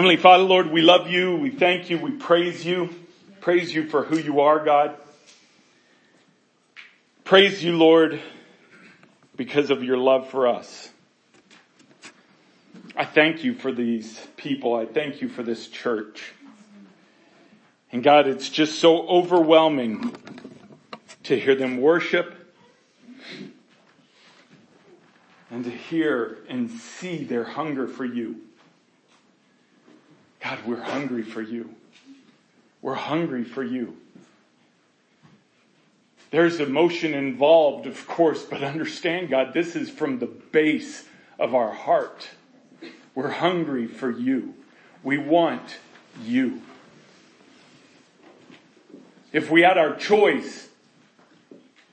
Heavenly Father, Lord, we love you. We thank you. We praise you. Praise you for who you are, God. Praise you, Lord, because of your love for us. I thank you for these people. I thank you for this church. And God, it's just so overwhelming to hear them worship and to hear and see their hunger for you. God, we're hungry for you. We're hungry for you. There's emotion involved, of course, but understand, God, this is from the base of our heart. We're hungry for you. We want you. If we had our choice,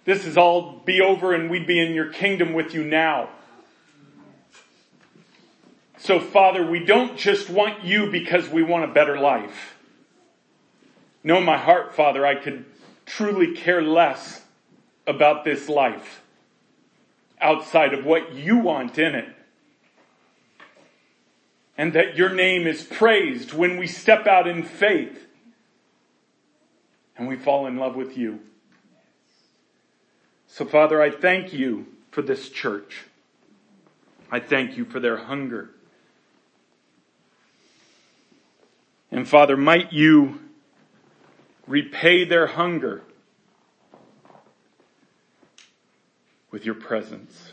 this is all be over and we'd be in your kingdom with you now. So Father, we don't just want you because we want a better life. No, in my heart, Father, I could truly care less about this life outside of what you want in it. And that your name is praised when we step out in faith and we fall in love with you. So Father, I thank you for this church. I thank you for their hunger. And Father, might you repay their hunger with your presence.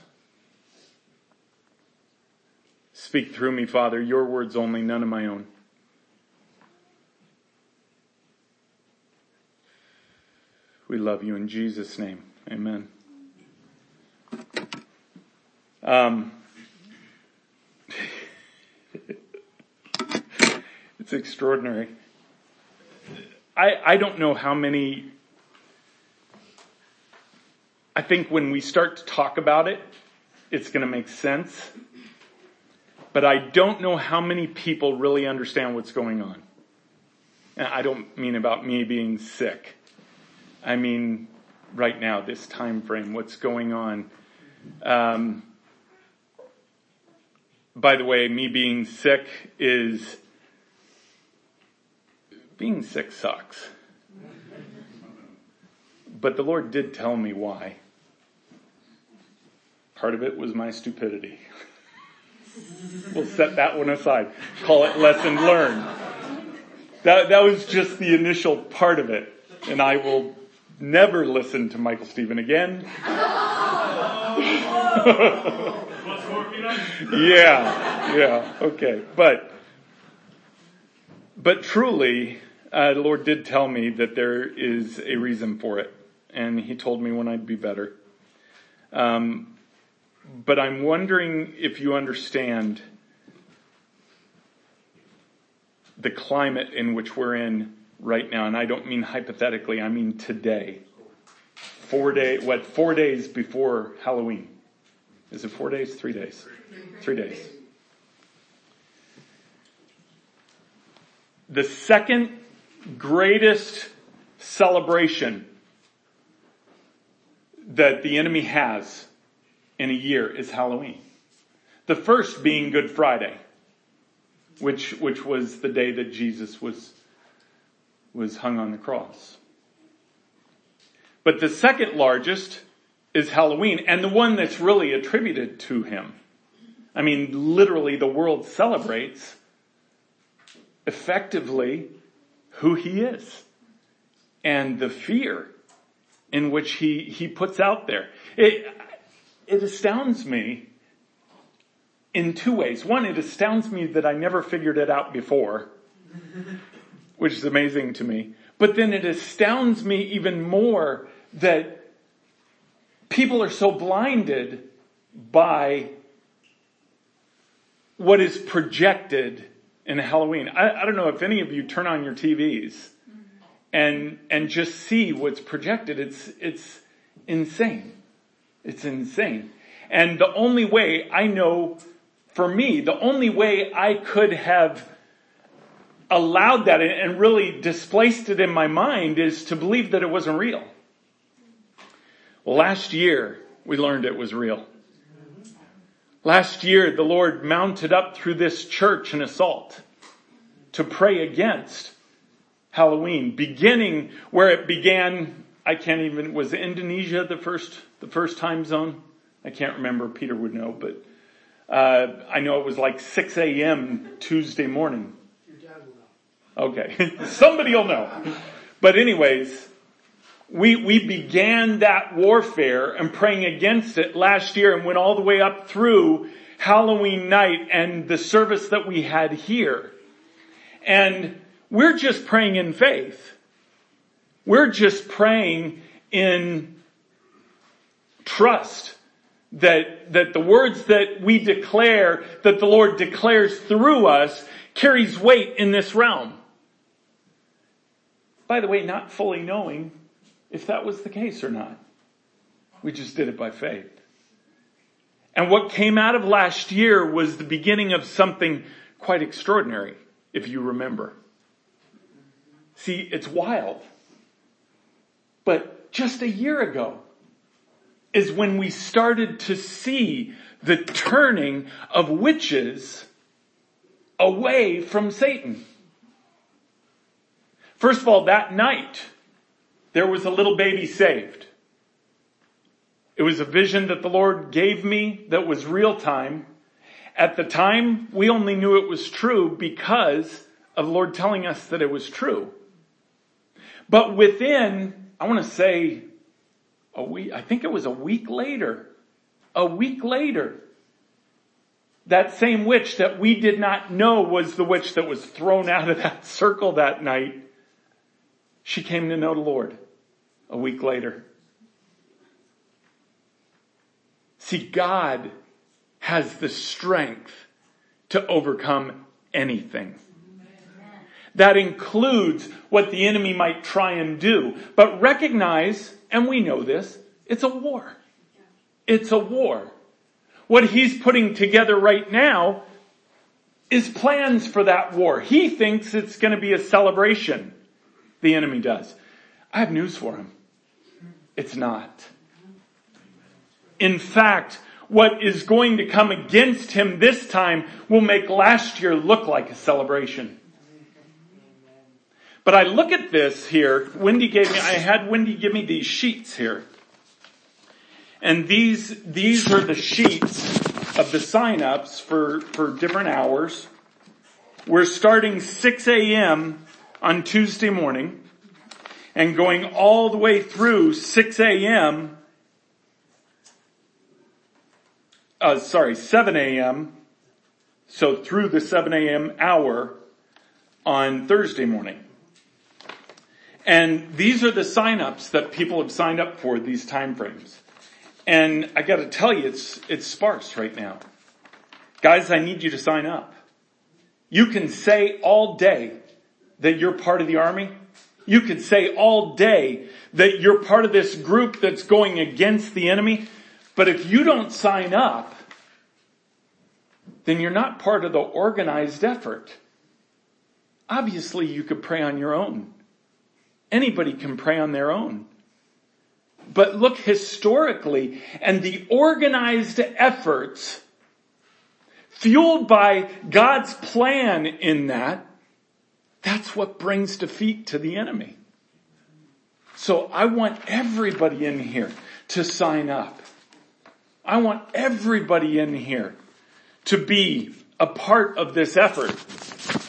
Speak through me, Father, your words only, none of my own. We love you in Jesus' name. Amen. Um, it's extraordinary. I, I don't know how many, I think when we start to talk about it, it's going to make sense. But I don't know how many people really understand what's going on. And I don't mean about me being sick. I mean right now, this time frame, what's going on. Um, by the way, me being sick is being sick sucks. But the Lord did tell me why. Part of it was my stupidity. we'll set that one aside. Call it lesson learned. That, that was just the initial part of it. And I will never listen to Michael Stephen again. yeah, yeah, okay. But, but truly, uh, the Lord did tell me that there is a reason for it. And He told me when I'd be better. Um, but I'm wondering if you understand the climate in which we're in right now, and I don't mean hypothetically, I mean today. Four day, what, four days before Halloween. Is it four days? Three days? Three days. The second greatest celebration that the enemy has in a year is Halloween. The first being Good Friday, which, which was the day that Jesus was was hung on the cross. But the second largest is Halloween and the one that's really attributed to him. I mean, literally the world celebrates effectively who he is and the fear in which he, he puts out there. It, it astounds me in two ways. One, it astounds me that I never figured it out before which is amazing to me. But then it astounds me even more that people are so blinded by what is projected in Halloween. I, I, don't know if any of you turn on your TVs and, and just see what's projected. It's, it's insane. It's insane. And the only way I know, for me, the only way I could have allowed that and really displaced it in my mind is to believe that it wasn't real. Well, last year we learned it was real. Last year the Lord mounted up through this church an assault. to pray against Halloween, beginning where it began. I can't even, was Indonesia the first, the first time zone? I can't remember. Peter would know, but, uh, I know it was like 6 a.m. Tuesday morning. Okay. Somebody will know. But anyways, we, we began that warfare and praying against it last year and went all the way up through Halloween night and the service that we had here. And we're just praying in faith. We're just praying in trust that, that the words that we declare, that the Lord declares through us carries weight in this realm. By the way, not fully knowing if that was the case or not. We just did it by faith. And what came out of last year was the beginning of something quite extraordinary, if you remember. See, it's wild. But just a year ago is when we started to see the turning of witches away from Satan. First of all, that night, there was a little baby saved. It was a vision that the Lord gave me that was real time. At the time, we only knew it was true because of the Lord telling us that it was true. But within, I want to say, a week, I think it was a week later, a week later, that same witch that we did not know was the witch that was thrown out of that circle that night, she came to know the Lord a week later. See, God has the strength to overcome anything. That includes what the enemy might try and do. But recognize, and we know this, it's a war. It's a war. What he's putting together right now is plans for that war. He thinks it's going to be a celebration. The enemy does. I have news for him. It's not. In fact, what is going to come against him this time will make last year look like a celebration. But I look at this here. Wendy gave me, I had Wendy give me these sheets here. And these, these are the sheets of the sign-ups for, for different hours. We're starting 6 a.m. on Tuesday morning and going all the way through 6 a.m. Uh, sorry, 7 a.m. So through the 7 a.m. hour on Thursday morning. And these are the signups that people have signed up for these time frames. And I gotta tell you, it's, it's sparse right now. Guys, I need you to sign up. You can say all day that you're part of the army. You could say all day that you're part of this group that's going against the enemy. But if you don't sign up, then you're not part of the organized effort. Obviously you could pray on your own. Anybody can pray on their own. But look historically and the organized efforts fueled by God's plan in that, that's what brings defeat to the enemy. So I want everybody in here to sign up. I want everybody in here to be a part of this effort.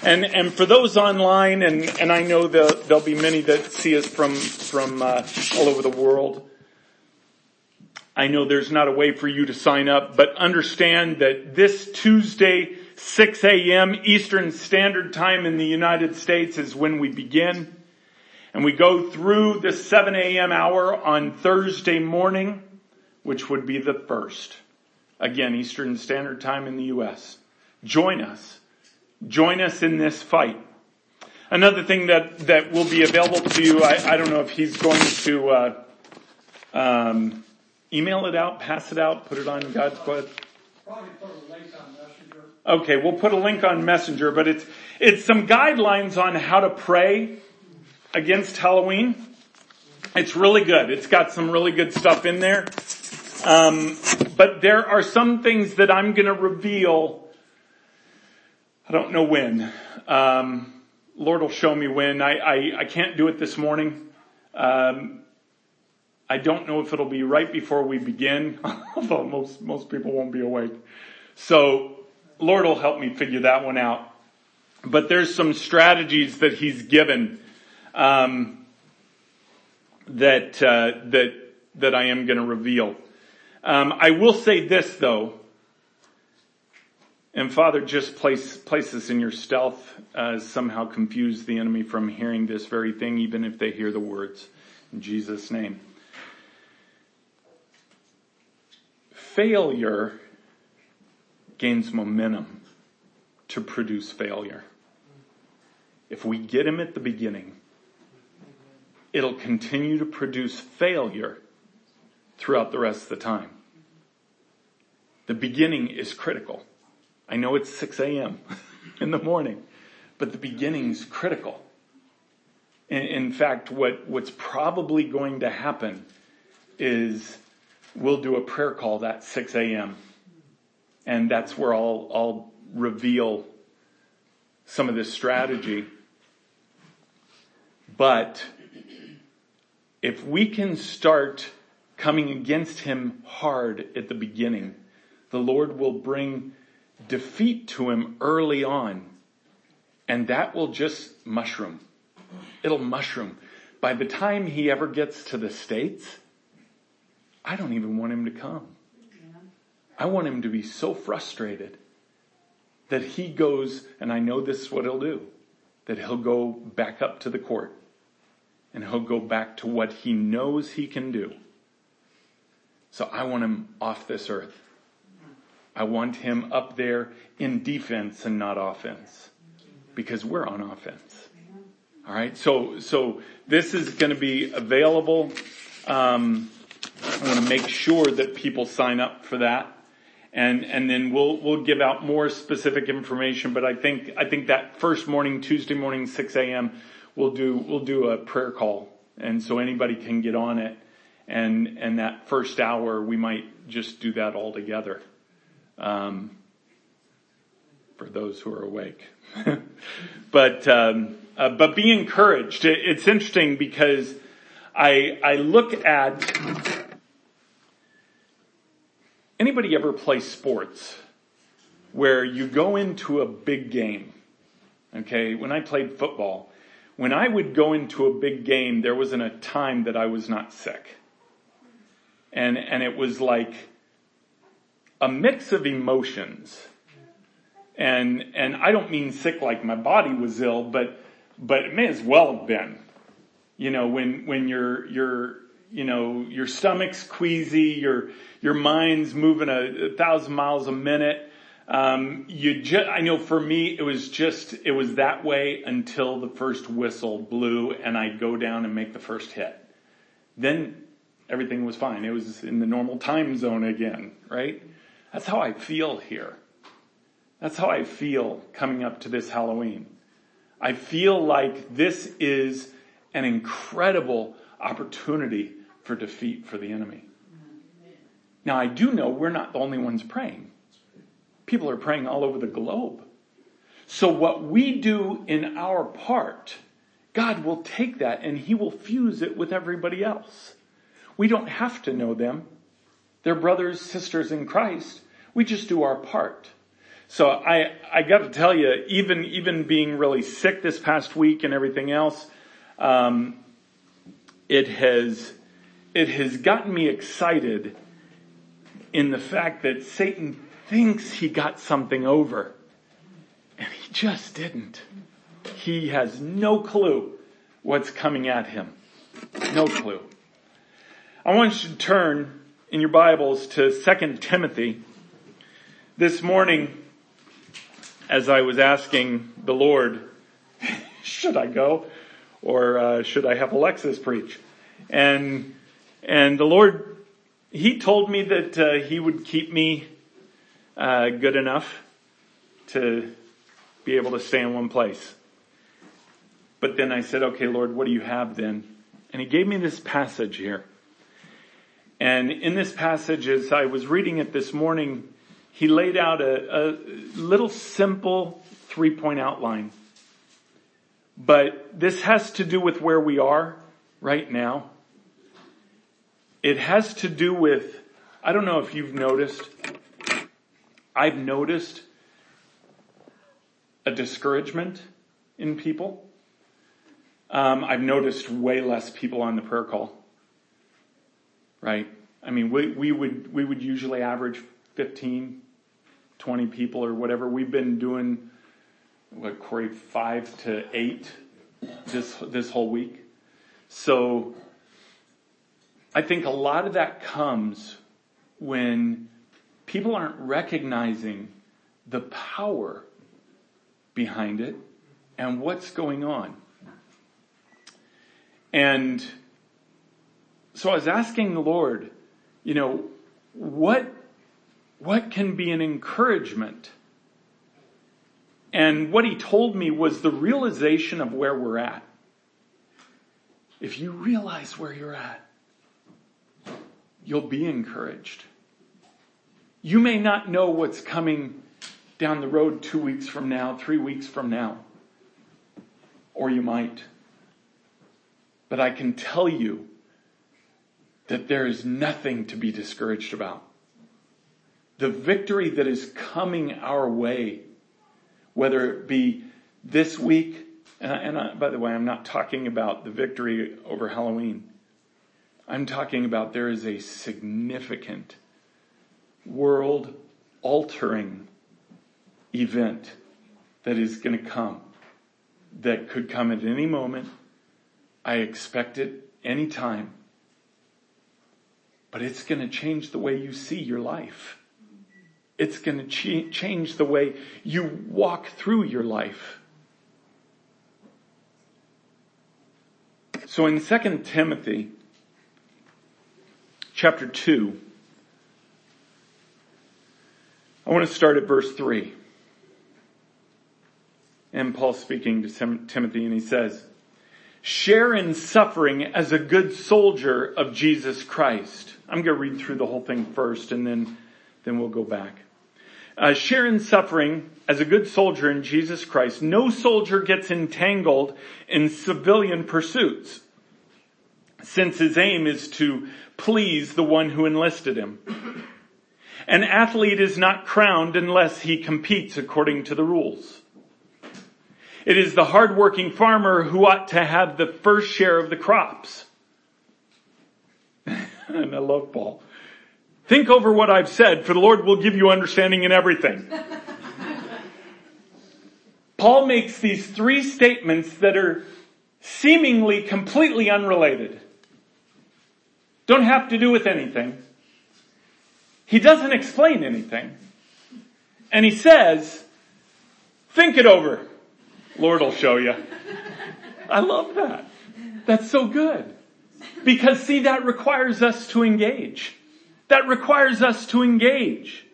And, and for those online, and, and I know that there'll be many that see us from, from uh, all over the world. I know there's not a way for you to sign up, but understand that this Tuesday, 6 a.m. Eastern Standard Time in the United States is when we begin. And we go through the 7 a.m. hour on Thursday morning, which would be the first. Again, Eastern Standard Time in the U.S. Join us. Join us in this fight. Another thing that, that will be available to you, I, I don't know if he's going to uh, um, email it out, pass it out, put it on God's Probably Okay, we'll put a link on Messenger, but it's it's some guidelines on how to pray against Halloween. It's really good. It's got some really good stuff in there. Um, but there are some things that I'm going to reveal I don't know when. Um, Lord will show me when. I, I, I can't do it this morning. Um, I don't know if it'll be right before we begin, although most, most people won't be awake. So Lord will help me figure that one out. But there's some strategies that he's given, um, that, uh, that, that I am going to reveal. Um, I will say this though, and Father, just place, place this in your stealth, uh, somehow confuse the enemy from hearing this very thing, even if they hear the words. In Jesus' name. Failure gains momentum to produce failure. If we get him at the beginning, it'll continue to produce failure throughout the rest of the time. The beginning is critical. I know it's 6 a.m. in the morning, but the beginning's critical. In, fact, what, what's probably going to happen is we'll do a prayer call that 6 a.m. And that's where I'll, I'll reveal some of this strategy. But if we can start coming against him hard at the beginning, the Lord will bring defeat to him early on. And that will just mushroom. It'll mushroom. By the time he ever gets to the States, I don't even want him to come. I want him to be so frustrated that he goes, and I know this is what he'll do, that he'll go back up to the court and he'll go back to what he knows he can do. So I want him off this earth. I want him up there in defense and not offense because we're on offense. All right. So, so this is going to be available. Um, I want to make sure that people sign up for that. And, and then we'll, we'll give out more specific information, but I think, I think that first morning, Tuesday morning, 6 a.m., we'll do, we'll do a prayer call. And so anybody can get on it. And, and that first hour, we might just do that all together um, for those who are awake. but um, uh, but be encouraged. It, it's interesting because I I look at anybody ever play sports where you go into a big game. Okay, when I played football, when I would go into a big game, there wasn't a time that I was not sick. And, and it was like, a mix of emotions. And, and I don't mean sick like my body was ill, but, but it may as well have been. You know, when, when your, your, you know, your stomach's queasy, your, your mind's moving a, a thousand miles a minute. Um, you just, I know for me, it was just, it was that way until the first whistle blew and I'd go down and make the first hit. Then everything was fine. It was in the normal time zone again, right? That's how I feel here. That's how I feel coming up to this Halloween. I feel like this is an incredible opportunity for defeat for the enemy. Now I do know we're not the only ones praying. People are praying all over the globe. So what we do in our part, God will take that and He will fuse it with everybody else. We don't have to know them. They're brothers, sisters in Christ. We just do our part. So I, I got to tell you, even, even being really sick this past week and everything else, um, it has, it has gotten me excited in the fact that Satan thinks he got something over and he just didn't. He has no clue what's coming at him. No clue. I want you to turn in your Bibles to 2 Timothy this morning, as I was asking the Lord, should I go or uh, should I have Alexis preach? And and the Lord, He told me that uh, He would keep me uh, good enough to be able to stay in one place. But then I said, okay, Lord, what do you have then? And He gave me this passage here. And in this passage, as I was reading it this morning, he laid out a, a little simple three point outline. But this has to do with where we are right now. It has to do with, I don't know if you've noticed, I've noticed a discouragement in people. Um, I've noticed way less people on the prayer call. Right? I mean, we, we would, we would usually average 15, 20 people or whatever. We've been doing, what, Corey, five to eight this, this whole week. So I think a lot of that comes when people aren't recognizing the power behind it and what's going on. And so I was asking the Lord, you know, what, what can be an encouragement? And what he told me was the realization of where we're at. If you realize where you're at, you'll be encouraged. You may not know what's coming down the road two weeks from now, three weeks from now. Or you might. But I can tell you that there is nothing to be discouraged about. The victory that is coming our way, whether it be this week, and, I, by the way, I'm not talking about the victory over Halloween. I'm talking about there is a significant world altering event that is going to come that could come at any moment. I expect it anytime. But it's going to change the way you see your life. It's going to ch- change the way you walk through your life. So in 2 Timothy chapter 2, I want to start at verse 3. And Paul's speaking to Tim- Timothy and he says, share in suffering as a good soldier of Jesus Christ. I'm going to read through the whole thing first and then, then we'll go back. Uh, share in suffering as a good soldier in Jesus Christ. No soldier gets entangled in civilian pursuits since his aim is to please the one who enlisted him. An athlete is not crowned unless he competes according to the rules. It is the hardworking farmer who ought to have the first share of the crops. and I love Paul. Think over what I've said, for the Lord will give you understanding in everything. Paul makes these three statements that are seemingly completely unrelated. Don't have to do with anything. He doesn't explain anything. And he says, think it over. Lord will show you. I love that. That's so good. Because see, that requires us to engage. That requires us to engage.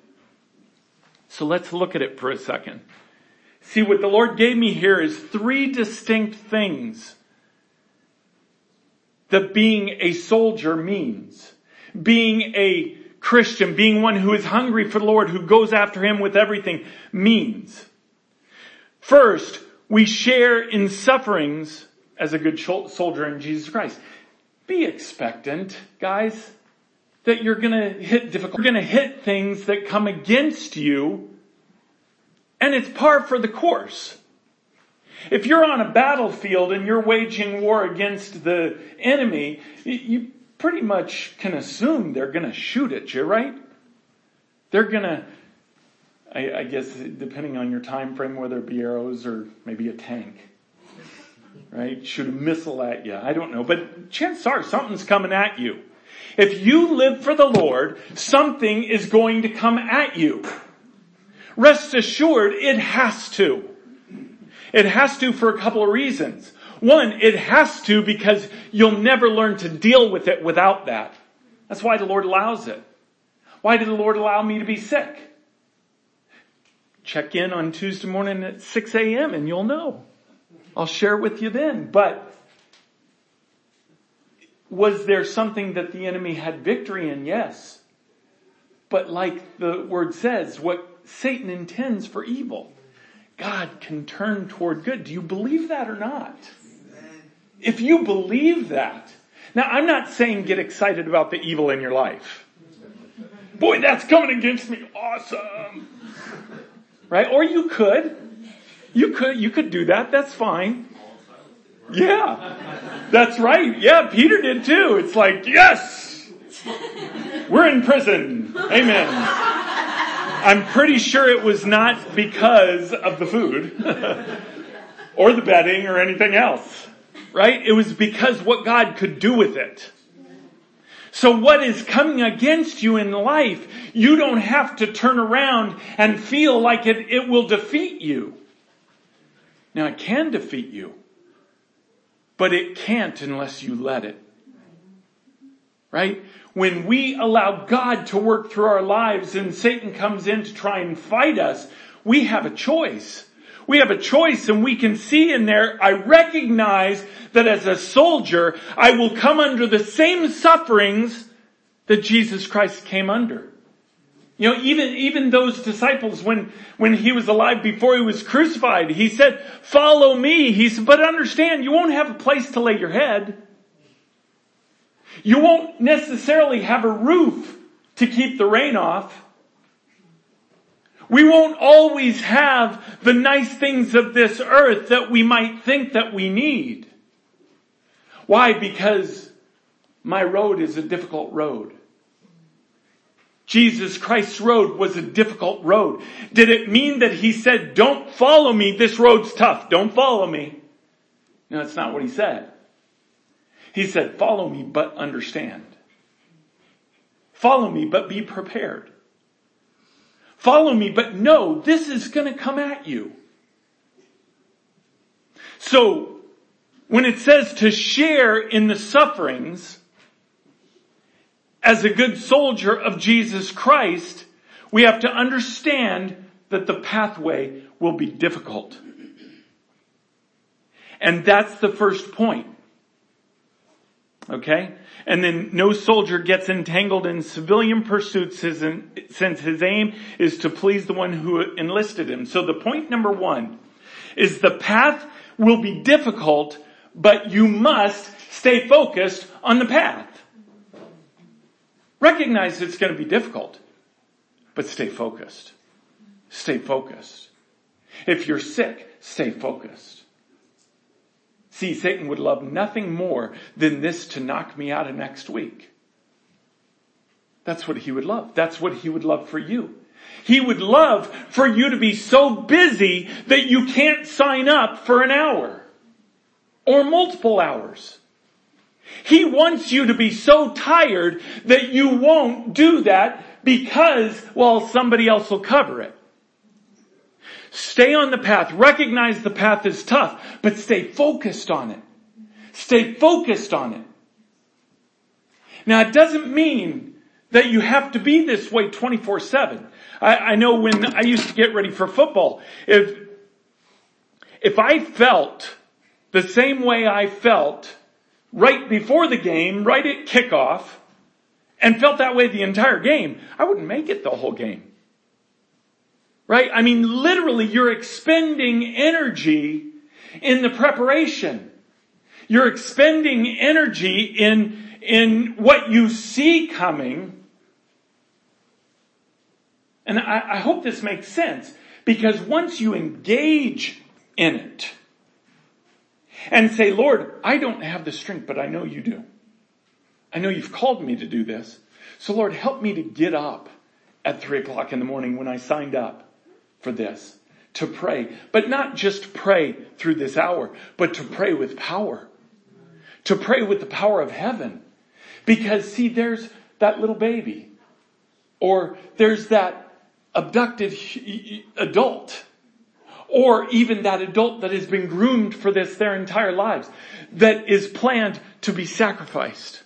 So let's look at it for a second. See, what the Lord gave me here is three distinct things that being a soldier means. Being a Christian, being one who is hungry for the Lord, who goes after Him with everything means. First, we share in sufferings as a good soldier in Jesus Christ. Be expectant, guys, that you're gonna hit difficult, you're gonna hit things that come against you, and it's par for the course. If you're on a battlefield and you're waging war against the enemy, you pretty much can assume they're gonna shoot at you, right? They're gonna, I, I guess depending on your time frame, whether it be arrows or maybe a tank, right? Shoot a missile at you. I don't know, but chances are something's coming at you. If you live for the Lord, something is going to come at you. Rest assured, it has to. It has to for a couple of reasons. One, it has to because you'll never learn to deal with it without that. That's why the Lord allows it. Why did the Lord allow me to be sick? Check in on Tuesday morning at 6 a.m. and you'll know. I'll share with you then. But was there something that the enemy had victory in? Yes. But like the word says, what Satan intends for evil, God can turn toward good. Do you believe that or not? If you believe that, now I'm not saying get excited about the evil in your life. Boy, that's coming against me. Awesome. Right? Or you could. You could, you could do that. That's fine. Yeah. That's right. Yeah, Peter did too. It's like, yes! We're in prison. Amen. I'm pretty sure it was not because of the food or the bedding or anything else. Right? It was because what God could do with it. So what is coming against you in life, you don't have to turn around and feel like it, it will defeat you. Now it can defeat you, but it can't unless you let it. Right? When we allow God to work through our lives and Satan comes in to try and fight us, we have a choice. We have a choice and we can see in there, I recognize that as a soldier, I will come under the same sufferings that Jesus Christ came under. You know, even, even those disciples when, when he was alive before he was crucified, he said, follow me. He said, but understand, you won't have a place to lay your head. You won't necessarily have a roof to keep the rain off. We won't always have the nice things of this earth that we might think that we need. Why? Because my road is a difficult road. Jesus Christ's road was a difficult road. Did it mean that he said, don't follow me, this road's tough, don't follow me? No, that's not what he said. He said, follow me, but understand. Follow me, but be prepared. Follow me, but know this is gonna come at you. So, when it says to share in the sufferings, as a good soldier of Jesus Christ, we have to understand that the pathway will be difficult. And that's the first point. Okay? And then no soldier gets entangled in civilian pursuits since his aim is to please the one who enlisted him. So the point number one is the path will be difficult, but you must stay focused on the path. Recognize it's going to be difficult, but stay focused. Stay focused. If you're sick, stay focused. See, Satan would love nothing more than this to knock me out of next week. That's what he would love. That's what he would love for you. He would love for you to be so busy that you can't sign up for an hour or multiple hours. He wants you to be so tired that you won't do that because, well, somebody else will cover it. Stay on the path. Recognize the path is tough, but stay focused on it. Stay focused on it. Now it doesn't mean that you have to be this way 24-7. I, I know when I used to get ready for football, if, if I felt the same way I felt right before the game, right at kickoff, and felt that way the entire game, I wouldn't make it the whole game. Right? I mean, literally, you're expending energy in the preparation. You're expending energy in, in what you see coming. And I, I hope this makes sense because once you engage in it and say, Lord, I don't have the strength, but I know you do. I know you've called me to do this. So Lord, help me to get up at three o'clock in the morning when I signed up for this. To pray. But not just pray through this hour, but to pray with power. To pray with the power of heaven. Because see, there's that little baby. Or there's that abducted adult. Or even that adult that has been groomed for this their entire lives. That is planned to be sacrificed.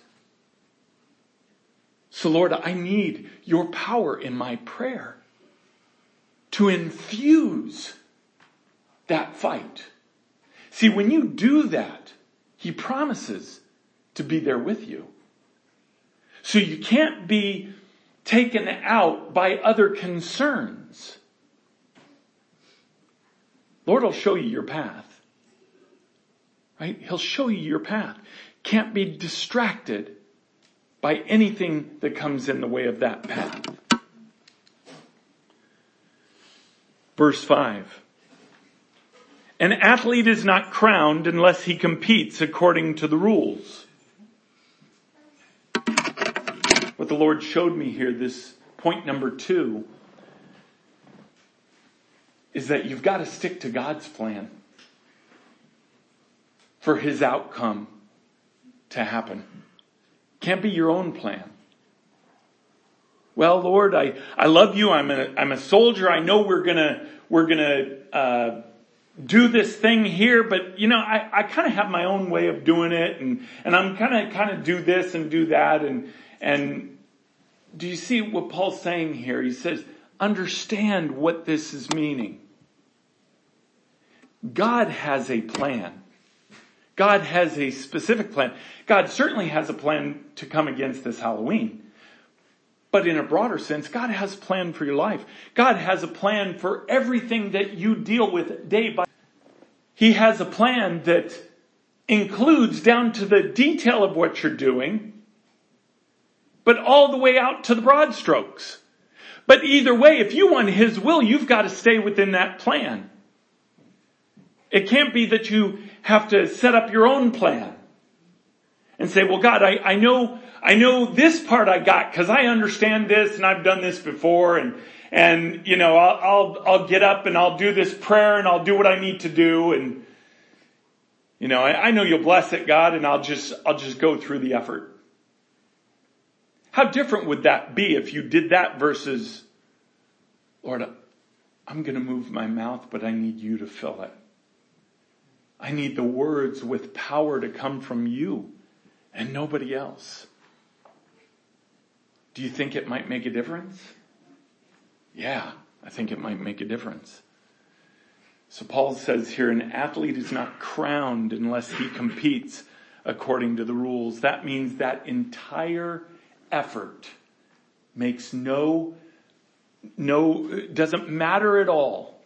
So Lord, I need your power in my prayer to infuse that fight. See, when you do that, he promises to be there with you. So you can't be taken out by other concerns. Lord will show you your path. Right? He'll show you your path. Can't be distracted by anything that comes in the way of that path. Verse 5. An athlete is not crowned unless he competes according to the rules. What the Lord showed me here, this point number two, is that you've got to stick to God's plan for his outcome to happen. Can't be your own plan. Well, Lord, I, I love you. I'm a, I'm a soldier. I know we're gonna, we're gonna, uh, do this thing here, but you know, I, I kind of have my own way of doing it and, and I'm kind of, kind of do this and do that and, and do you see what Paul's saying here? He says, understand what this is meaning. God has a plan. God has a specific plan. God certainly has a plan to come against this Halloween. But in a broader sense, God has a plan for your life. God has a plan for everything that you deal with day by day. He has a plan that includes down to the detail of what you're doing, but all the way out to the broad strokes. But either way, if you want His will, you've got to stay within that plan. It can't be that you have to set up your own plan and say, well God, I, I know, I know this part I got because I understand this and I've done this before and, and you know, I'll, I'll, I'll get up and I'll do this prayer and I'll do what I need to do and, you know, I, I know you'll bless it, God, and I'll just, I'll just go through the effort. How different would that be if you did that versus, Lord, I'm going to move my mouth, but I need you to fill it. I need the words with power to come from you and nobody else. Do you think it might make a difference? Yeah, I think it might make a difference. So Paul says here, an athlete is not crowned unless he competes according to the rules. That means that entire effort makes no, no, doesn't matter at all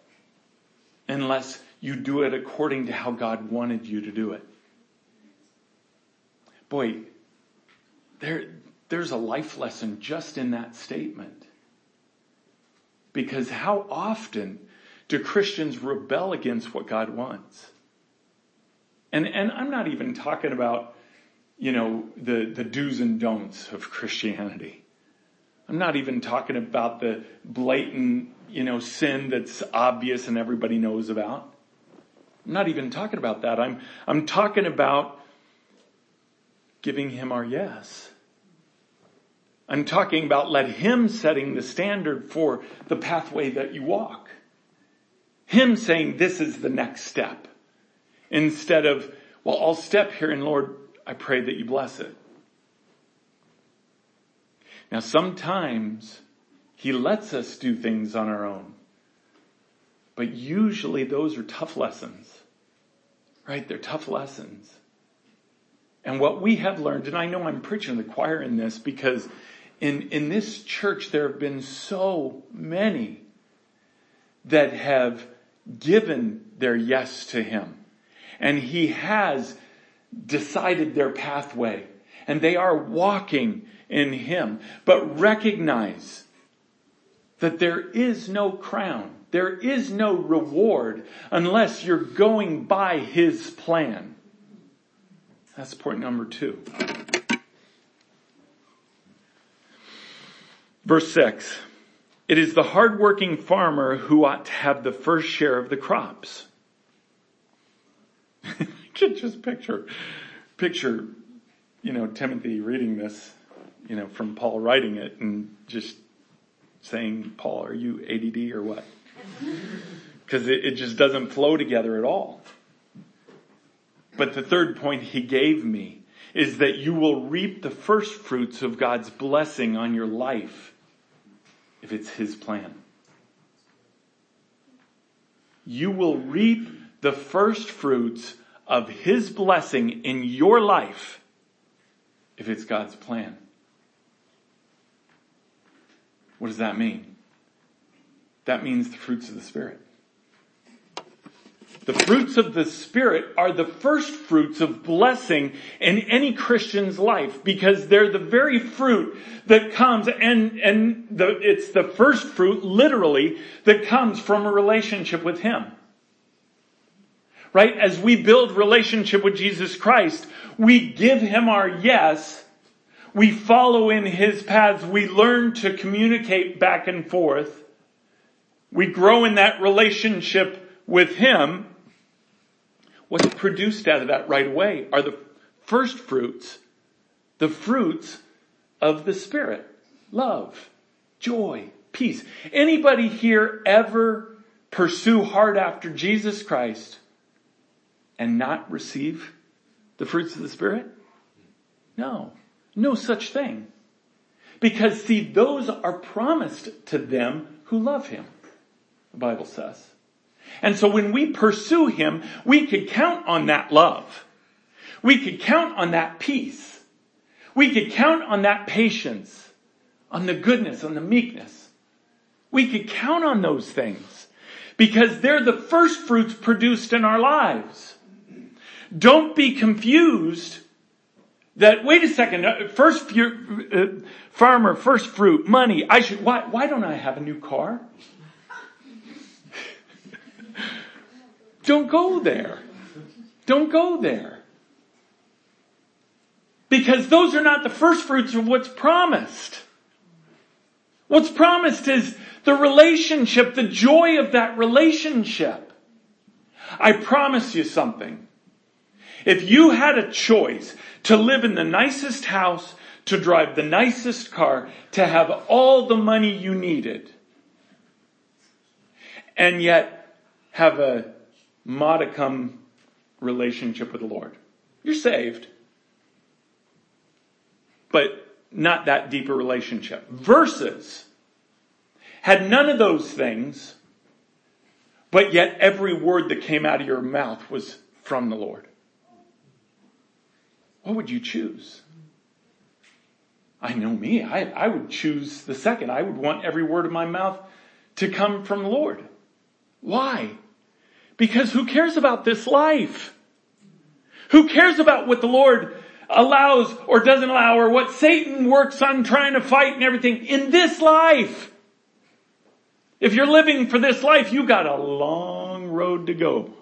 unless you do it according to how God wanted you to do it. Boy, there, there's a life lesson just in that statement. Because how often do Christians rebel against what God wants? And, and I'm not even talking about, you know, the, the do's and don'ts of Christianity. I'm not even talking about the blatant, you know, sin that's obvious and everybody knows about. I'm not even talking about that. I'm, I'm talking about giving him our yes. I'm talking about let him setting the standard for the pathway that you walk. Him saying this is the next step instead of, well, I'll step here and Lord, I pray that you bless it. Now sometimes he lets us do things on our own. But usually those are tough lessons. Right? They're tough lessons. And what we have learned, and I know I'm preaching the choir in this because in, in this church there have been so many that have given their yes to Him. And He has decided their pathway and they are walking in Him. But recognize that there is no crown. There is no reward unless you're going by His plan. That's point number two. Verse six. It is the hardworking farmer who ought to have the first share of the crops. just picture, picture, you know, Timothy reading this, you know, from Paul writing it and just saying, Paul, are you ADD or what? Because it, it just doesn't flow together at all. But the third point he gave me is that you will reap the first fruits of God's blessing on your life if it's his plan. You will reap the first fruits of his blessing in your life if it's God's plan. What does that mean? That means the fruits of the Spirit. The fruits of the Spirit are the first fruits of blessing in any Christian's life because they're the very fruit that comes and, and the, it's the first fruit literally that comes from a relationship with Him. Right? As we build relationship with Jesus Christ, we give Him our yes, we follow in His paths, we learn to communicate back and forth, we grow in that relationship with Him, What's produced out of that right away are the first fruits, the fruits of the Spirit. Love, joy, peace. Anybody here ever pursue hard after Jesus Christ and not receive the fruits of the Spirit? No, no such thing. Because see, those are promised to them who love Him, Bible says. And so when we pursue Him, we could count on that love. We could count on that peace. We could count on that patience, on the goodness, on the meekness. We could count on those things because they're the first fruits produced in our lives. Don't be confused that, wait a second, uh, first uh, farmer, first fruit, money, I should, why, why don't I have a new car? Don't go there. Don't go there. Because those are not the first fruits of what's promised. What's promised is the relationship, the joy of that relationship. I promise you something. If you had a choice to live in the nicest house, to drive the nicest car, to have all the money you needed, and yet have a modicum relationship with the Lord. You're saved, but not that deeper relationship. Versus, had none of those things, but yet every word that came out of your mouth was from the Lord. What would you choose? I know me. I, I would choose the second. I would want every word of my mouth to come from the Lord. Why? Because who cares about this life? Who cares about what the Lord allows or doesn't allow or what Satan works on trying to fight and everything in this life? If you're living for this life, you got a long road to go.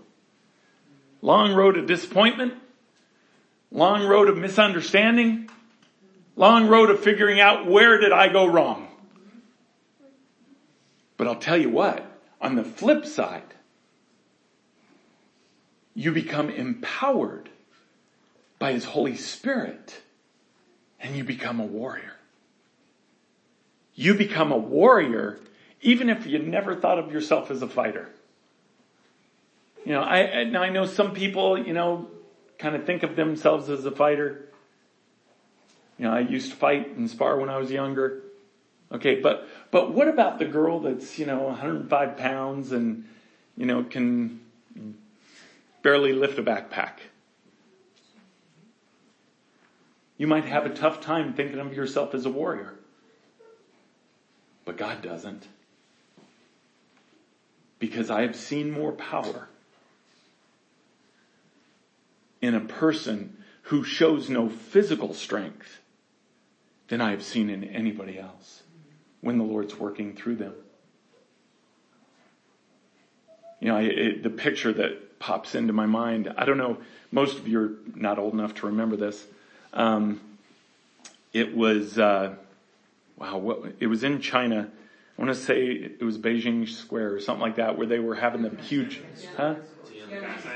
Long road of disappointment, long road of misunderstanding, long road of figuring out where did I go wrong. But I'll tell you what, on the flip side, you become empowered by His Holy Spirit and you become a warrior. You become a warrior even if you never thought of yourself as a fighter. You know, I, now I know some people, you know, kind of think of themselves as a fighter. You know, I used to fight and spar when I was younger. Okay, but, but what about the girl that's, you know, 105 pounds and, you know, can barely lift a backpack. You might have a tough time thinking of yourself as a warrior. But God doesn't. Because I have seen more power in a person who shows no physical strength than I have seen in anybody else when the Lord's working through them. You know, it, the picture that pops into my mind. I don't know, most of you are not old enough to remember this. Um, it was, uh, wow, what, it was in China. I want to say it was Beijing Square or something like that, where they were having the huge, huh?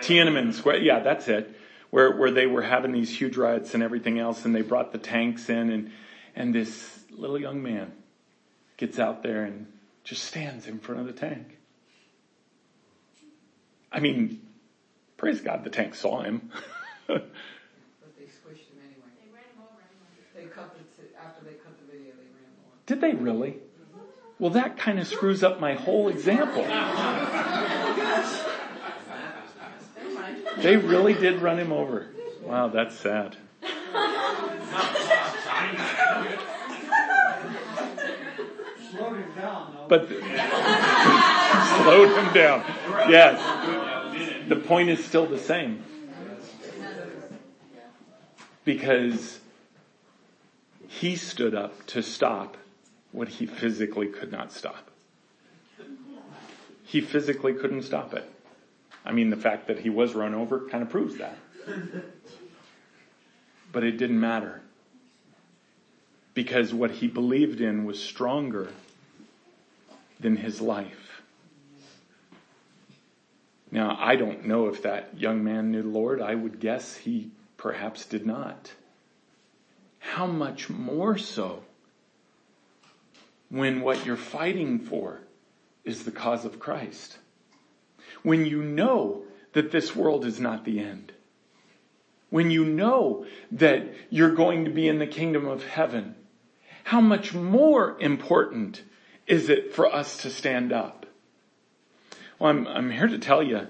Tiananmen Square. Yeah, that's it. Where where they were having these huge riots and everything else, and they brought the tanks in, and and this little young man gets out there and just stands in front of the tank. I mean, Praise God the tank saw him. but they squished him anyway. They ran him over anyway. They cut the, after they cut the video, they ran him over. Did they really? Mm-hmm. Well, that kind of screws up my whole example. they really did run him over. Wow, that's sad. Slowed him down. But slowed him down. Yes. The point is still the same. Because he stood up to stop what he physically could not stop. He physically couldn't stop it. I mean, the fact that he was run over kind of proves that. But it didn't matter. Because what he believed in was stronger than his life. Now, I don't know if that young man knew the Lord. I would guess he perhaps did not. How much more so when what you're fighting for is the cause of Christ? When you know that this world is not the end. When you know that you're going to be in the kingdom of heaven. How much more important is it for us to stand up? Well, I'm, I'm here to tell you,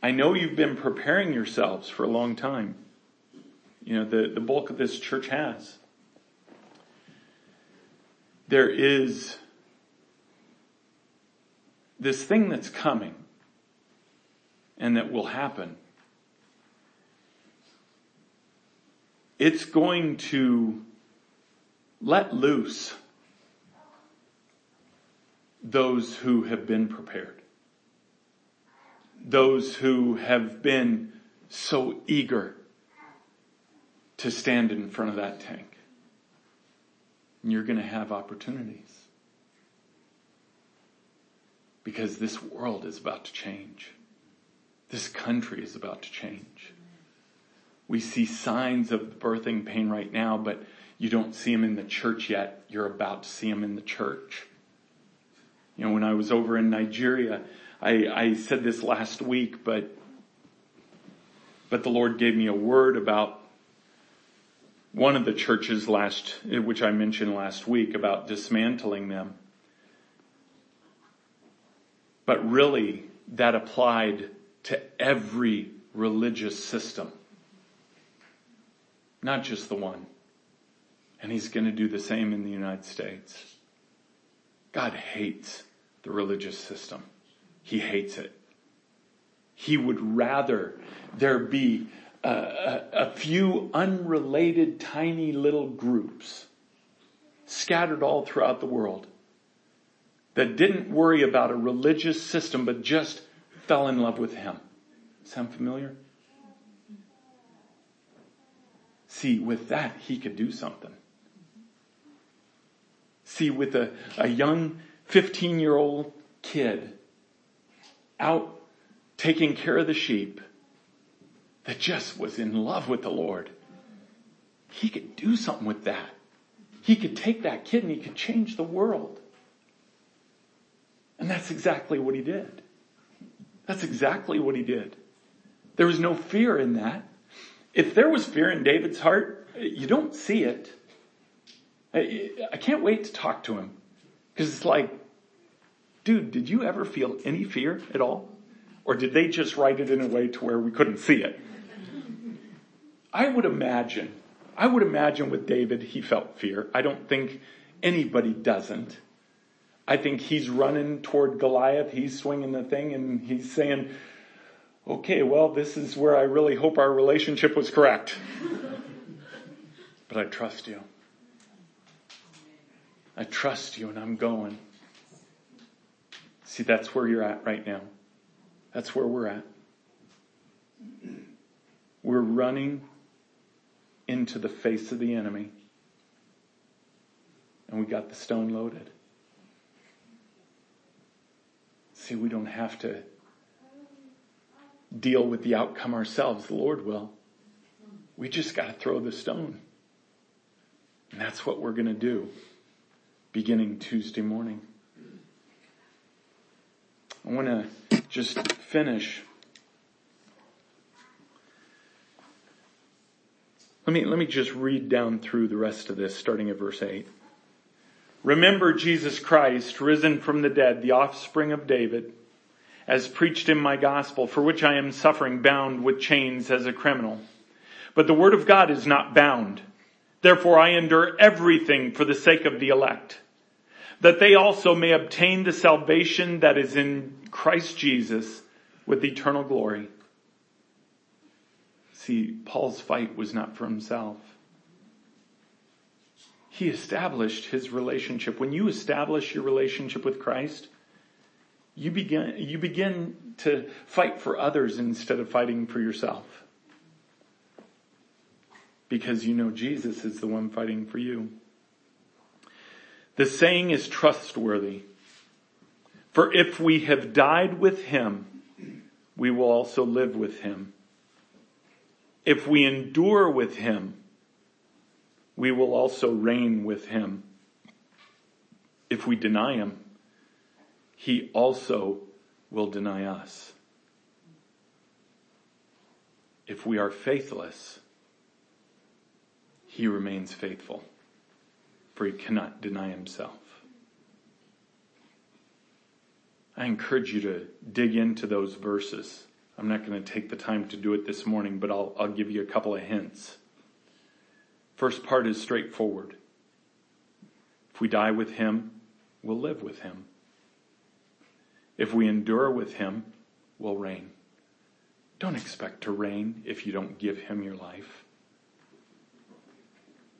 I know you've been preparing yourselves for a long time. You know, the, the bulk of this church has. There is this thing that's coming and that will happen. It's going to let loose those who have been prepared. Those who have been so eager to stand in front of that tank. And you're going to have opportunities. Because this world is about to change. This country is about to change. We see signs of birthing pain right now, but you don't see them in the church yet. You're about to see them in the church. You know, when I was over in Nigeria, I, I said this last week, but, but the Lord gave me a word about one of the churches last, which I mentioned last week about dismantling them. But really, that applied to every religious system. Not just the one. And he's going to do the same in the United States. God hates the religious system. He hates it. He would rather there be a, a, a, few unrelated tiny little groups scattered all throughout the world that didn't worry about a religious system but just fell in love with him. Sound familiar? See, with that, he could do something. See, with a, a young 15 year old kid out taking care of the sheep that just was in love with the Lord. He could do something with that. He could take that kid and he could change the world. And that's exactly what he did. That's exactly what he did. There was no fear in that. If there was fear in David's heart, you don't see it. I, can't wait to talk to him. Because it's like, dude, did you ever feel any fear at all? Or did they just write it in a way to where we couldn't see it? I would imagine, I would imagine with David, he felt fear. I don't think anybody doesn't. I think he's running toward Goliath. He's swinging the thing and he's saying, okay, well, this is where I really hope our relationship was correct. but I trust you. I trust you and I'm going. See, that's where you're at right now. That's where we're at. We're running into the face of the enemy. And we got the stone loaded. See, we don't have to deal with the outcome ourselves. The Lord will. We just got to throw the stone. And that's what we're going to do beginning Tuesday morning. I want to just finish. Let me, let me just read down through the rest of this starting at verse 8. Remember Jesus Christ, risen from the dead, the offspring of David, as preached in my gospel, for which I am suffering bound with chains as a criminal. But the word of God is not bound. Therefore I endure everything for the sake of the elect that they also may obtain the salvation that is in Christ Jesus with eternal glory. See, Paul's fight was not for himself. He established his relationship. When you establish your relationship with Christ, you begin, you begin to fight for others instead of fighting for yourself. Because you know Jesus is the one fighting for you. The saying is trustworthy. For if we have died with him, we will also live with him. If we endure with him, we will also reign with him. If we deny him, he also will deny us. If we are faithless, he remains faithful, for he cannot deny himself. I encourage you to dig into those verses. I'm not going to take the time to do it this morning, but I'll, I'll give you a couple of hints. First part is straightforward. If we die with him, we'll live with him. If we endure with him, we'll reign. Don't expect to reign if you don't give him your life.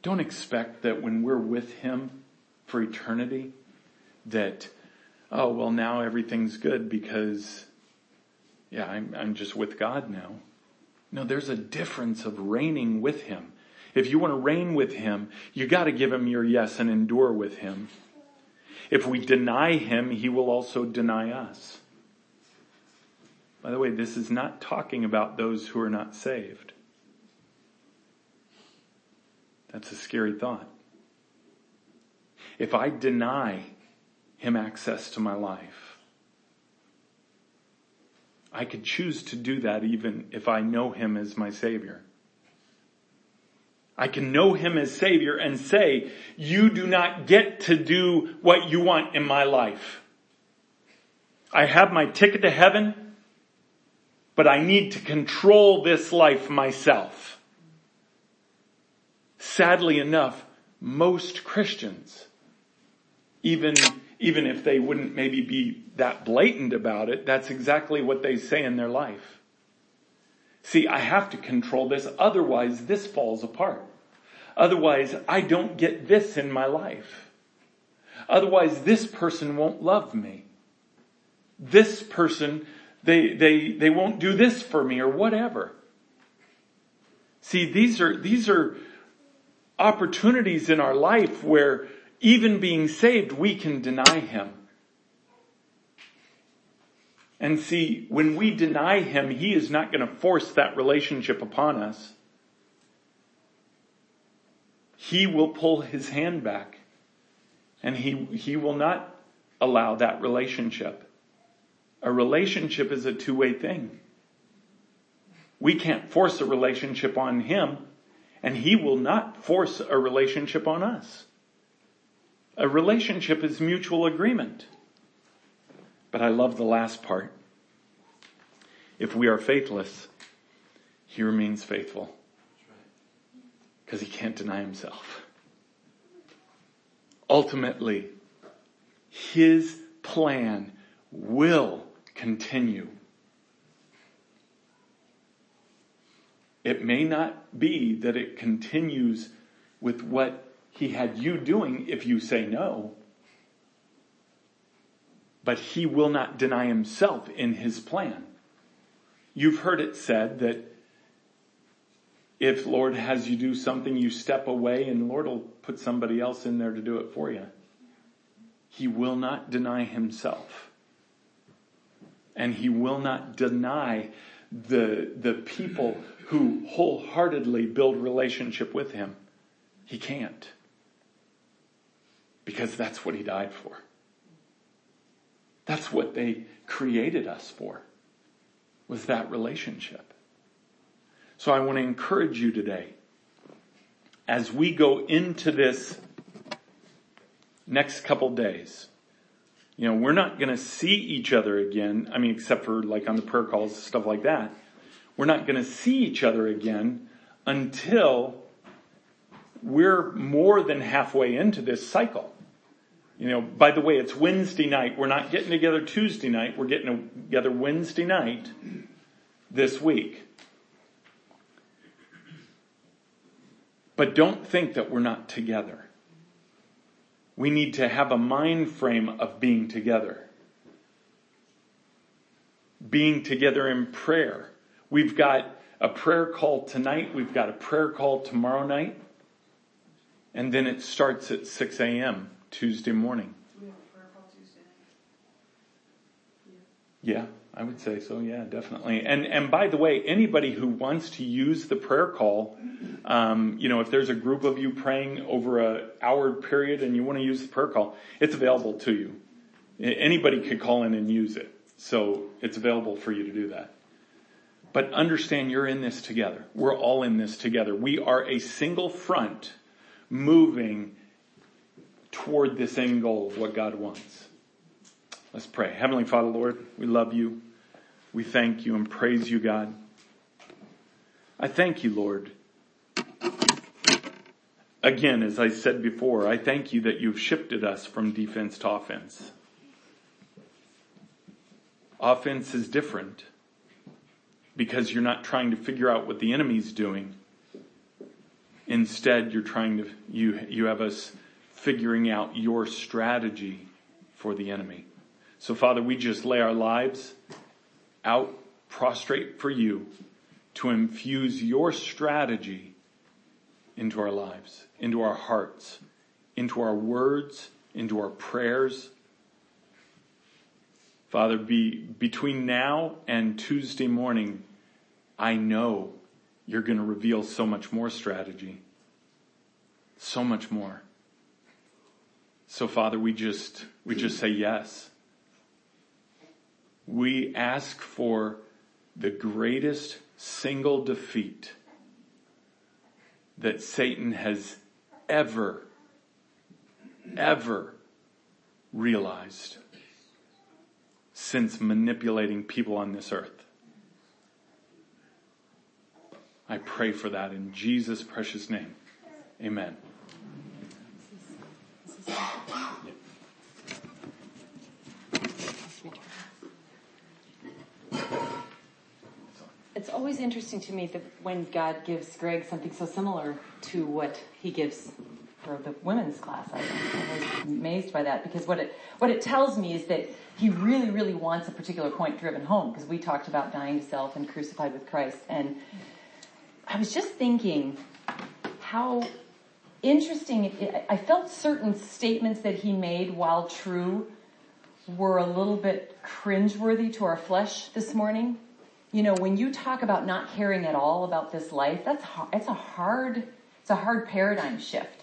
Don't expect that when we're with him for eternity, that, oh, well, now everything's good because, yeah, I'm, I'm just with God now. No, there's a difference of reigning with him. If you want to reign with him, you got to give him your yes and endure with him. If we deny him, he will also deny us. By the way, this is not talking about those who are not saved. That's a scary thought. If I deny him access to my life, I could choose to do that even if I know him as my savior. I can know him as savior and say, you do not get to do what you want in my life. I have my ticket to heaven, but I need to control this life myself. Sadly enough, most Christians, even, even if they wouldn't maybe be that blatant about it, that's exactly what they say in their life. See, I have to control this, otherwise this falls apart. Otherwise, I don't get this in my life. Otherwise, this person won't love me. This person, they, they, they won't do this for me or whatever. See, these are, these are opportunities in our life where even being saved, we can deny Him. And see, when we deny Him, He is not going to force that relationship upon us. He will pull His hand back and He, He will not allow that relationship. A relationship is a two-way thing. We can't force a relationship on Him and He will not force a relationship on us. A relationship is mutual agreement. But I love the last part. If we are faithless, he remains faithful. Because he can't deny himself. Ultimately, his plan will continue. It may not be that it continues with what he had you doing if you say no. But he will not deny himself in his plan. You've heard it said that if Lord has you do something, you step away and Lord will put somebody else in there to do it for you. He will not deny himself. And he will not deny the, the people who wholeheartedly build relationship with him. He can't. Because that's what he died for. That's what they created us for, was that relationship. So I want to encourage you today, as we go into this next couple days, you know, we're not going to see each other again. I mean, except for like on the prayer calls, stuff like that. We're not going to see each other again until we're more than halfway into this cycle. You know, by the way, it's Wednesday night. We're not getting together Tuesday night. We're getting together Wednesday night this week. But don't think that we're not together. We need to have a mind frame of being together. Being together in prayer. We've got a prayer call tonight. We've got a prayer call tomorrow night. And then it starts at 6 a.m. Tuesday morning. Yeah, I would say so. Yeah, definitely. And and by the way, anybody who wants to use the prayer call, um, you know, if there's a group of you praying over a hour period and you want to use the prayer call, it's available to you. Anybody could call in and use it, so it's available for you to do that. But understand you're in this together. We're all in this together. We are a single front moving toward this end goal of what God wants. Let's pray. Heavenly Father, Lord, we love you. We thank you and praise you, God. I thank you, Lord. Again, as I said before, I thank you that you've shifted us from defense to offense. Offense is different because you're not trying to figure out what the enemy's doing. Instead, you're trying to, you, you have us figuring out your strategy for the enemy. So Father, we just lay our lives out prostrate for you to infuse your strategy into our lives, into our hearts, into our words, into our prayers. Father, be, between now and Tuesday morning, I know you're going to reveal so much more strategy. So much more. So Father, we just, we just say yes. We ask for the greatest single defeat that Satan has ever, ever realized since manipulating people on this earth. I pray for that in Jesus' precious name. Amen. It's always interesting to me that when God gives Greg something so similar to what he gives for the women's class, I, was amazed by that because what it what it tells me is that he really, really wants a particular point driven home because we talked about dying to self and crucified with Christ, and I was just thinking how interesting. I felt certain statements that he made, while true, were a little bit cringeworthy to our flesh this morning. You know, when you talk about not caring at all about this life, that's it's a hard it's a hard paradigm shift.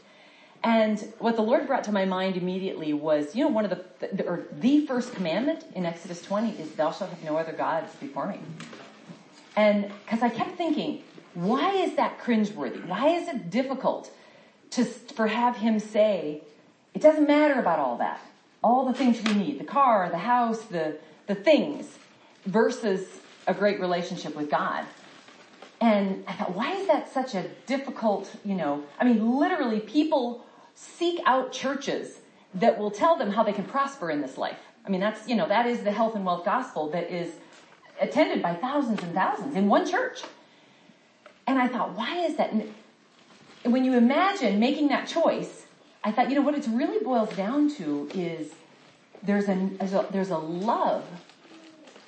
And what the Lord brought to my mind immediately was, you know, one of the, or the first commandment in Exodus 20 is, "Thou shalt have no other gods before me." And because I kept thinking, why is that cringeworthy? Why is it difficult to for have him say, it doesn't matter about all that, all the things we need, the car, the house, the the things, versus a great relationship with God. And I thought, why is that such a difficult, you know, I mean, literally people seek out churches that will tell them how they can prosper in this life. I mean, that's, you know, that is the health and wealth gospel that is attended by thousands and thousands in one church. And I thought, why is that? And when you imagine making that choice, I thought, you know, what it really boils down to is there's a, there's a, there's a love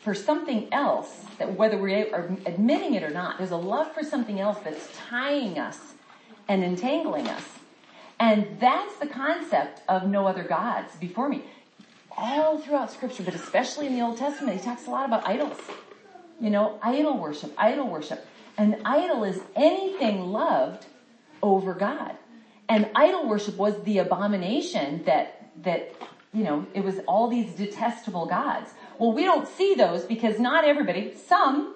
for something else that whether we are admitting it or not, there's a love for something else that's tying us and entangling us. And that's the concept of no other gods before me. All throughout scripture, but especially in the Old Testament, he talks a lot about idols. You know, idol worship, idol worship. An idol is anything loved over God. And idol worship was the abomination that, that, you know, it was all these detestable gods. Well, we don't see those because not everybody, some,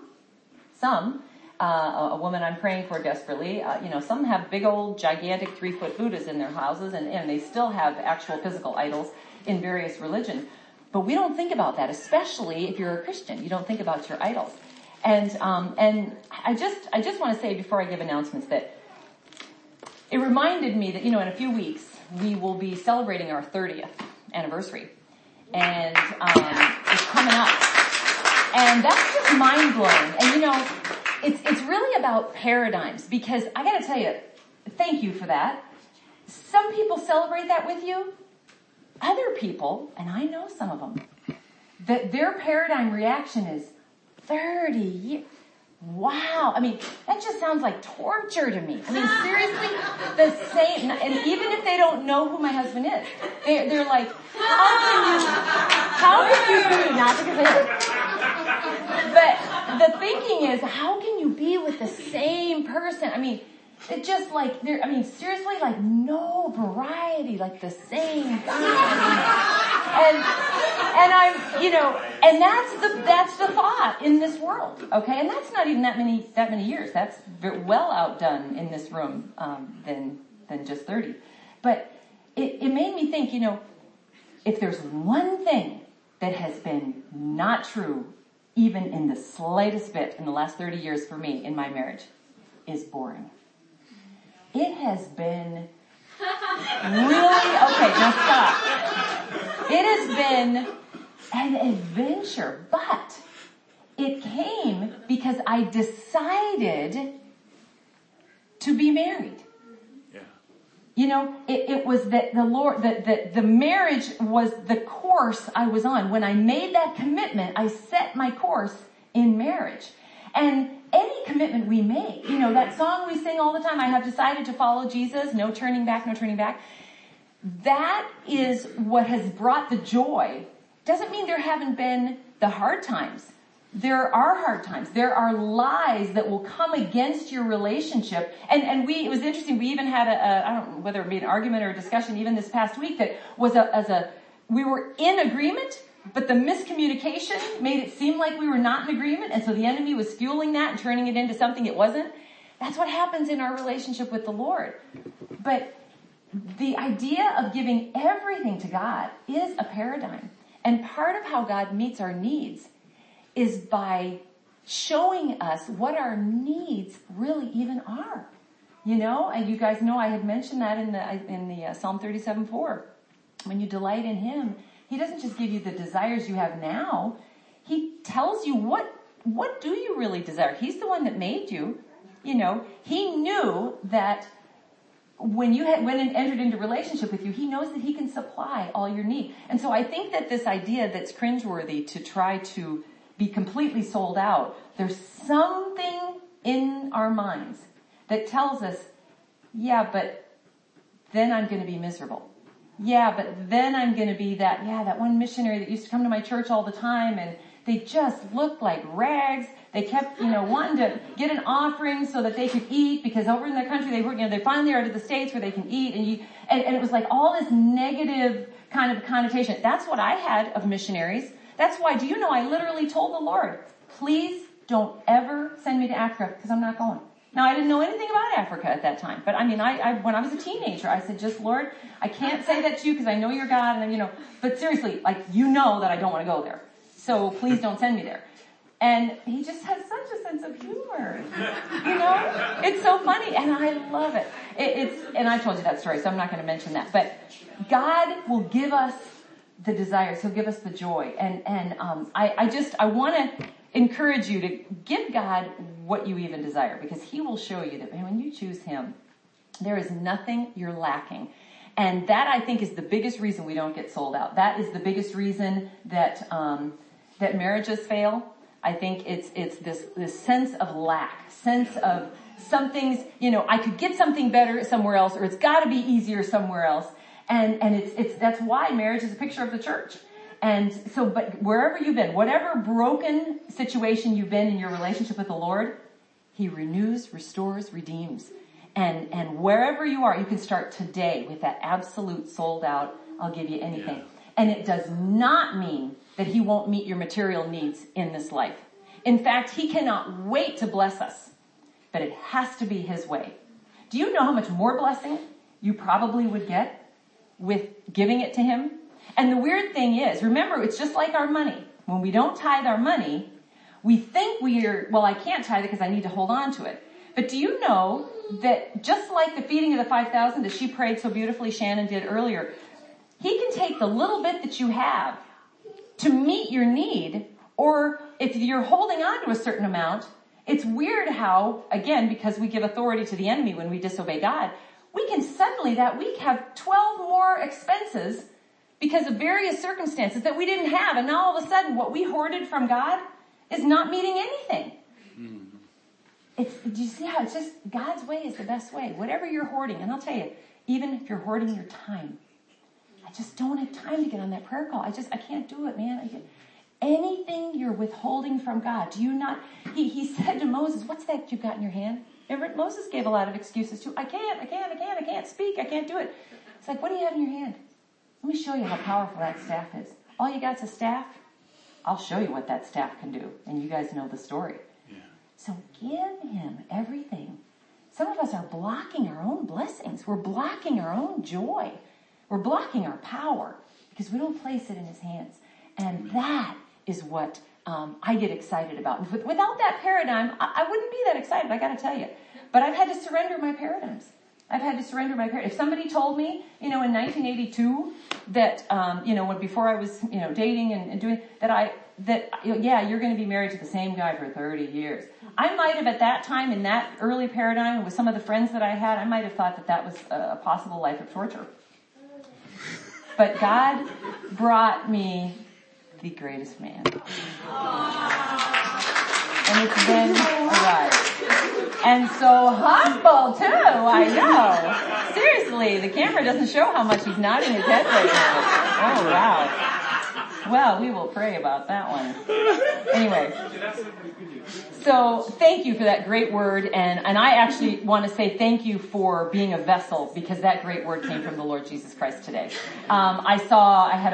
some, uh, a woman I'm praying for desperately, uh, you know, some have big old gigantic three foot Buddhas in their houses and, and they still have actual physical idols in various religions. But we don't think about that, especially if you're a Christian. You don't think about your idols. And um, and I just I just want to say before I give announcements that it reminded me that you know in a few weeks we will be celebrating our 30th anniversary. And, um, it's coming up. And that's just mind blowing. And you know, it's, it's really about paradigms because I gotta tell you, thank you for that. Some people celebrate that with you. Other people, and I know some of them, that their paradigm reaction is 30 years. Wow. I mean, that just sounds like torture to me. I mean, seriously, the same, and even if they don't know who my husband is, they're, they're like, how can you, how can you, not because they but the thinking is, how can you be with the same person? I mean, it just like there. I mean, seriously, like no variety, like the same. And and I'm, you know, and that's the that's the thought in this world. Okay, and that's not even that many that many years. That's well outdone in this room um, than than just thirty. But it, it made me think. You know, if there's one thing that has been not true, even in the slightest bit in the last thirty years for me in my marriage, is boring. It has been really, okay, now stop. It has been an adventure, but it came because I decided to be married. You know, it, it was that the Lord, that the, the marriage was the course I was on. When I made that commitment, I set my course in marriage. And any commitment we make, you know, that song we sing all the time, I have decided to follow Jesus, no turning back, no turning back. That is what has brought the joy. Doesn't mean there haven't been the hard times. There are hard times. There are lies that will come against your relationship. And, and we, it was interesting, we even had a, a I don't know whether it be an argument or a discussion even this past week that was a, as a, we were in agreement, but the miscommunication made it seem like we were not in agreement, and so the enemy was fueling that and turning it into something it wasn't. That's what happens in our relationship with the Lord. But the idea of giving everything to God is a paradigm. And part of how God meets our needs is by showing us what our needs really even are. You know, and you guys know I had mentioned that in the in the uh, Psalm 37 4. When you delight in Him, he doesn't just give you the desires you have now. He tells you what, what do you really desire? He's the one that made you. You know, he knew that when you had, went and entered into relationship with you, he knows that he can supply all your need. And so I think that this idea that's cringeworthy to try to be completely sold out, there's something in our minds that tells us, yeah, but then I'm going to be miserable yeah, but then I'm going to be that, yeah, that one missionary that used to come to my church all the time and they just looked like rags. They kept, you know, wanting to get an offering so that they could eat because over in the country they were, you know, they finally are to the States where they can eat and you, and, and it was like all this negative kind of connotation. That's what I had of missionaries. That's why, do you know, I literally told the Lord, please don't ever send me to Africa because I'm not going. Now I didn't know anything about Africa at that time, but I mean, I, I when I was a teenager, I said, just Lord, I can't say that to you because I know you're God, and you know, but seriously, like you know that I don't want to go there, so please don't send me there. And he just has such a sense of humor, you know. It's so funny, and I love it. it it's and I told you that story, so I'm not going to mention that. But God will give us the desires. He'll give us the joy, and and um, I I just I want to encourage you to give God what you even desire because He will show you that when you choose Him, there is nothing you're lacking. And that I think is the biggest reason we don't get sold out. That is the biggest reason that um, that marriages fail. I think it's it's this this sense of lack, sense of something's you know I could get something better somewhere else, or it's got to be easier somewhere else. And and it's it's that's why marriage is a picture of the church. And so, but wherever you've been, whatever broken situation you've been in your relationship with the Lord, He renews, restores, redeems. And, and wherever you are, you can start today with that absolute sold out, I'll give you anything. Yeah. And it does not mean that He won't meet your material needs in this life. In fact, He cannot wait to bless us, but it has to be His way. Do you know how much more blessing you probably would get with giving it to Him and the weird thing is, remember, it's just like our money. When we don't tithe our money, we think we are, well, I can't tithe it because I need to hold on to it. But do you know that just like the feeding of the 5,000 that she prayed so beautifully, Shannon did earlier, He can take the little bit that you have to meet your need, or if you're holding on to a certain amount, it's weird how, again, because we give authority to the enemy when we disobey God, we can suddenly that week have 12 more expenses because of various circumstances that we didn't have. And now all of a sudden what we hoarded from God is not meeting anything. Mm-hmm. It's, do you see how it's just God's way is the best way? Whatever you're hoarding, and I'll tell you, even if you're hoarding your time, I just don't have time to get on that prayer call. I just, I can't do it, man. Get, anything you're withholding from God, do you not, he, he said to Moses, what's that you've got in your hand? Remember, Moses gave a lot of excuses too. I can't, I can't, I can't, I can't speak, I can't do it. It's like, what do you have in your hand? Let me show you how powerful that staff is. All you got's a staff? I'll show you what that staff can do. And you guys know the story. Yeah. So give him everything. Some of us are blocking our own blessings. We're blocking our own joy. We're blocking our power because we don't place it in his hands. And that is what um, I get excited about. Without that paradigm, I, wouldn't be that excited, I gotta tell you. But I've had to surrender my paradigms. I've had to surrender my paradigm. If somebody told me, you know, in 1982 that, um, you know, when before I was, you know, dating and, and doing that, I that yeah, you're going to be married to the same guy for 30 years. I might have at that time in that early paradigm with some of the friends that I had, I might have thought that that was a possible life of torture. But God brought me the greatest man. And it's been a ride. And so humble too, I know. Seriously, the camera doesn't show how much he's nodding his head right now. Oh wow. Well, we will pray about that one. Anyway. So thank you for that great word and, and I actually want to say thank you for being a vessel because that great word came from the Lord Jesus Christ today. Um, I saw, I had a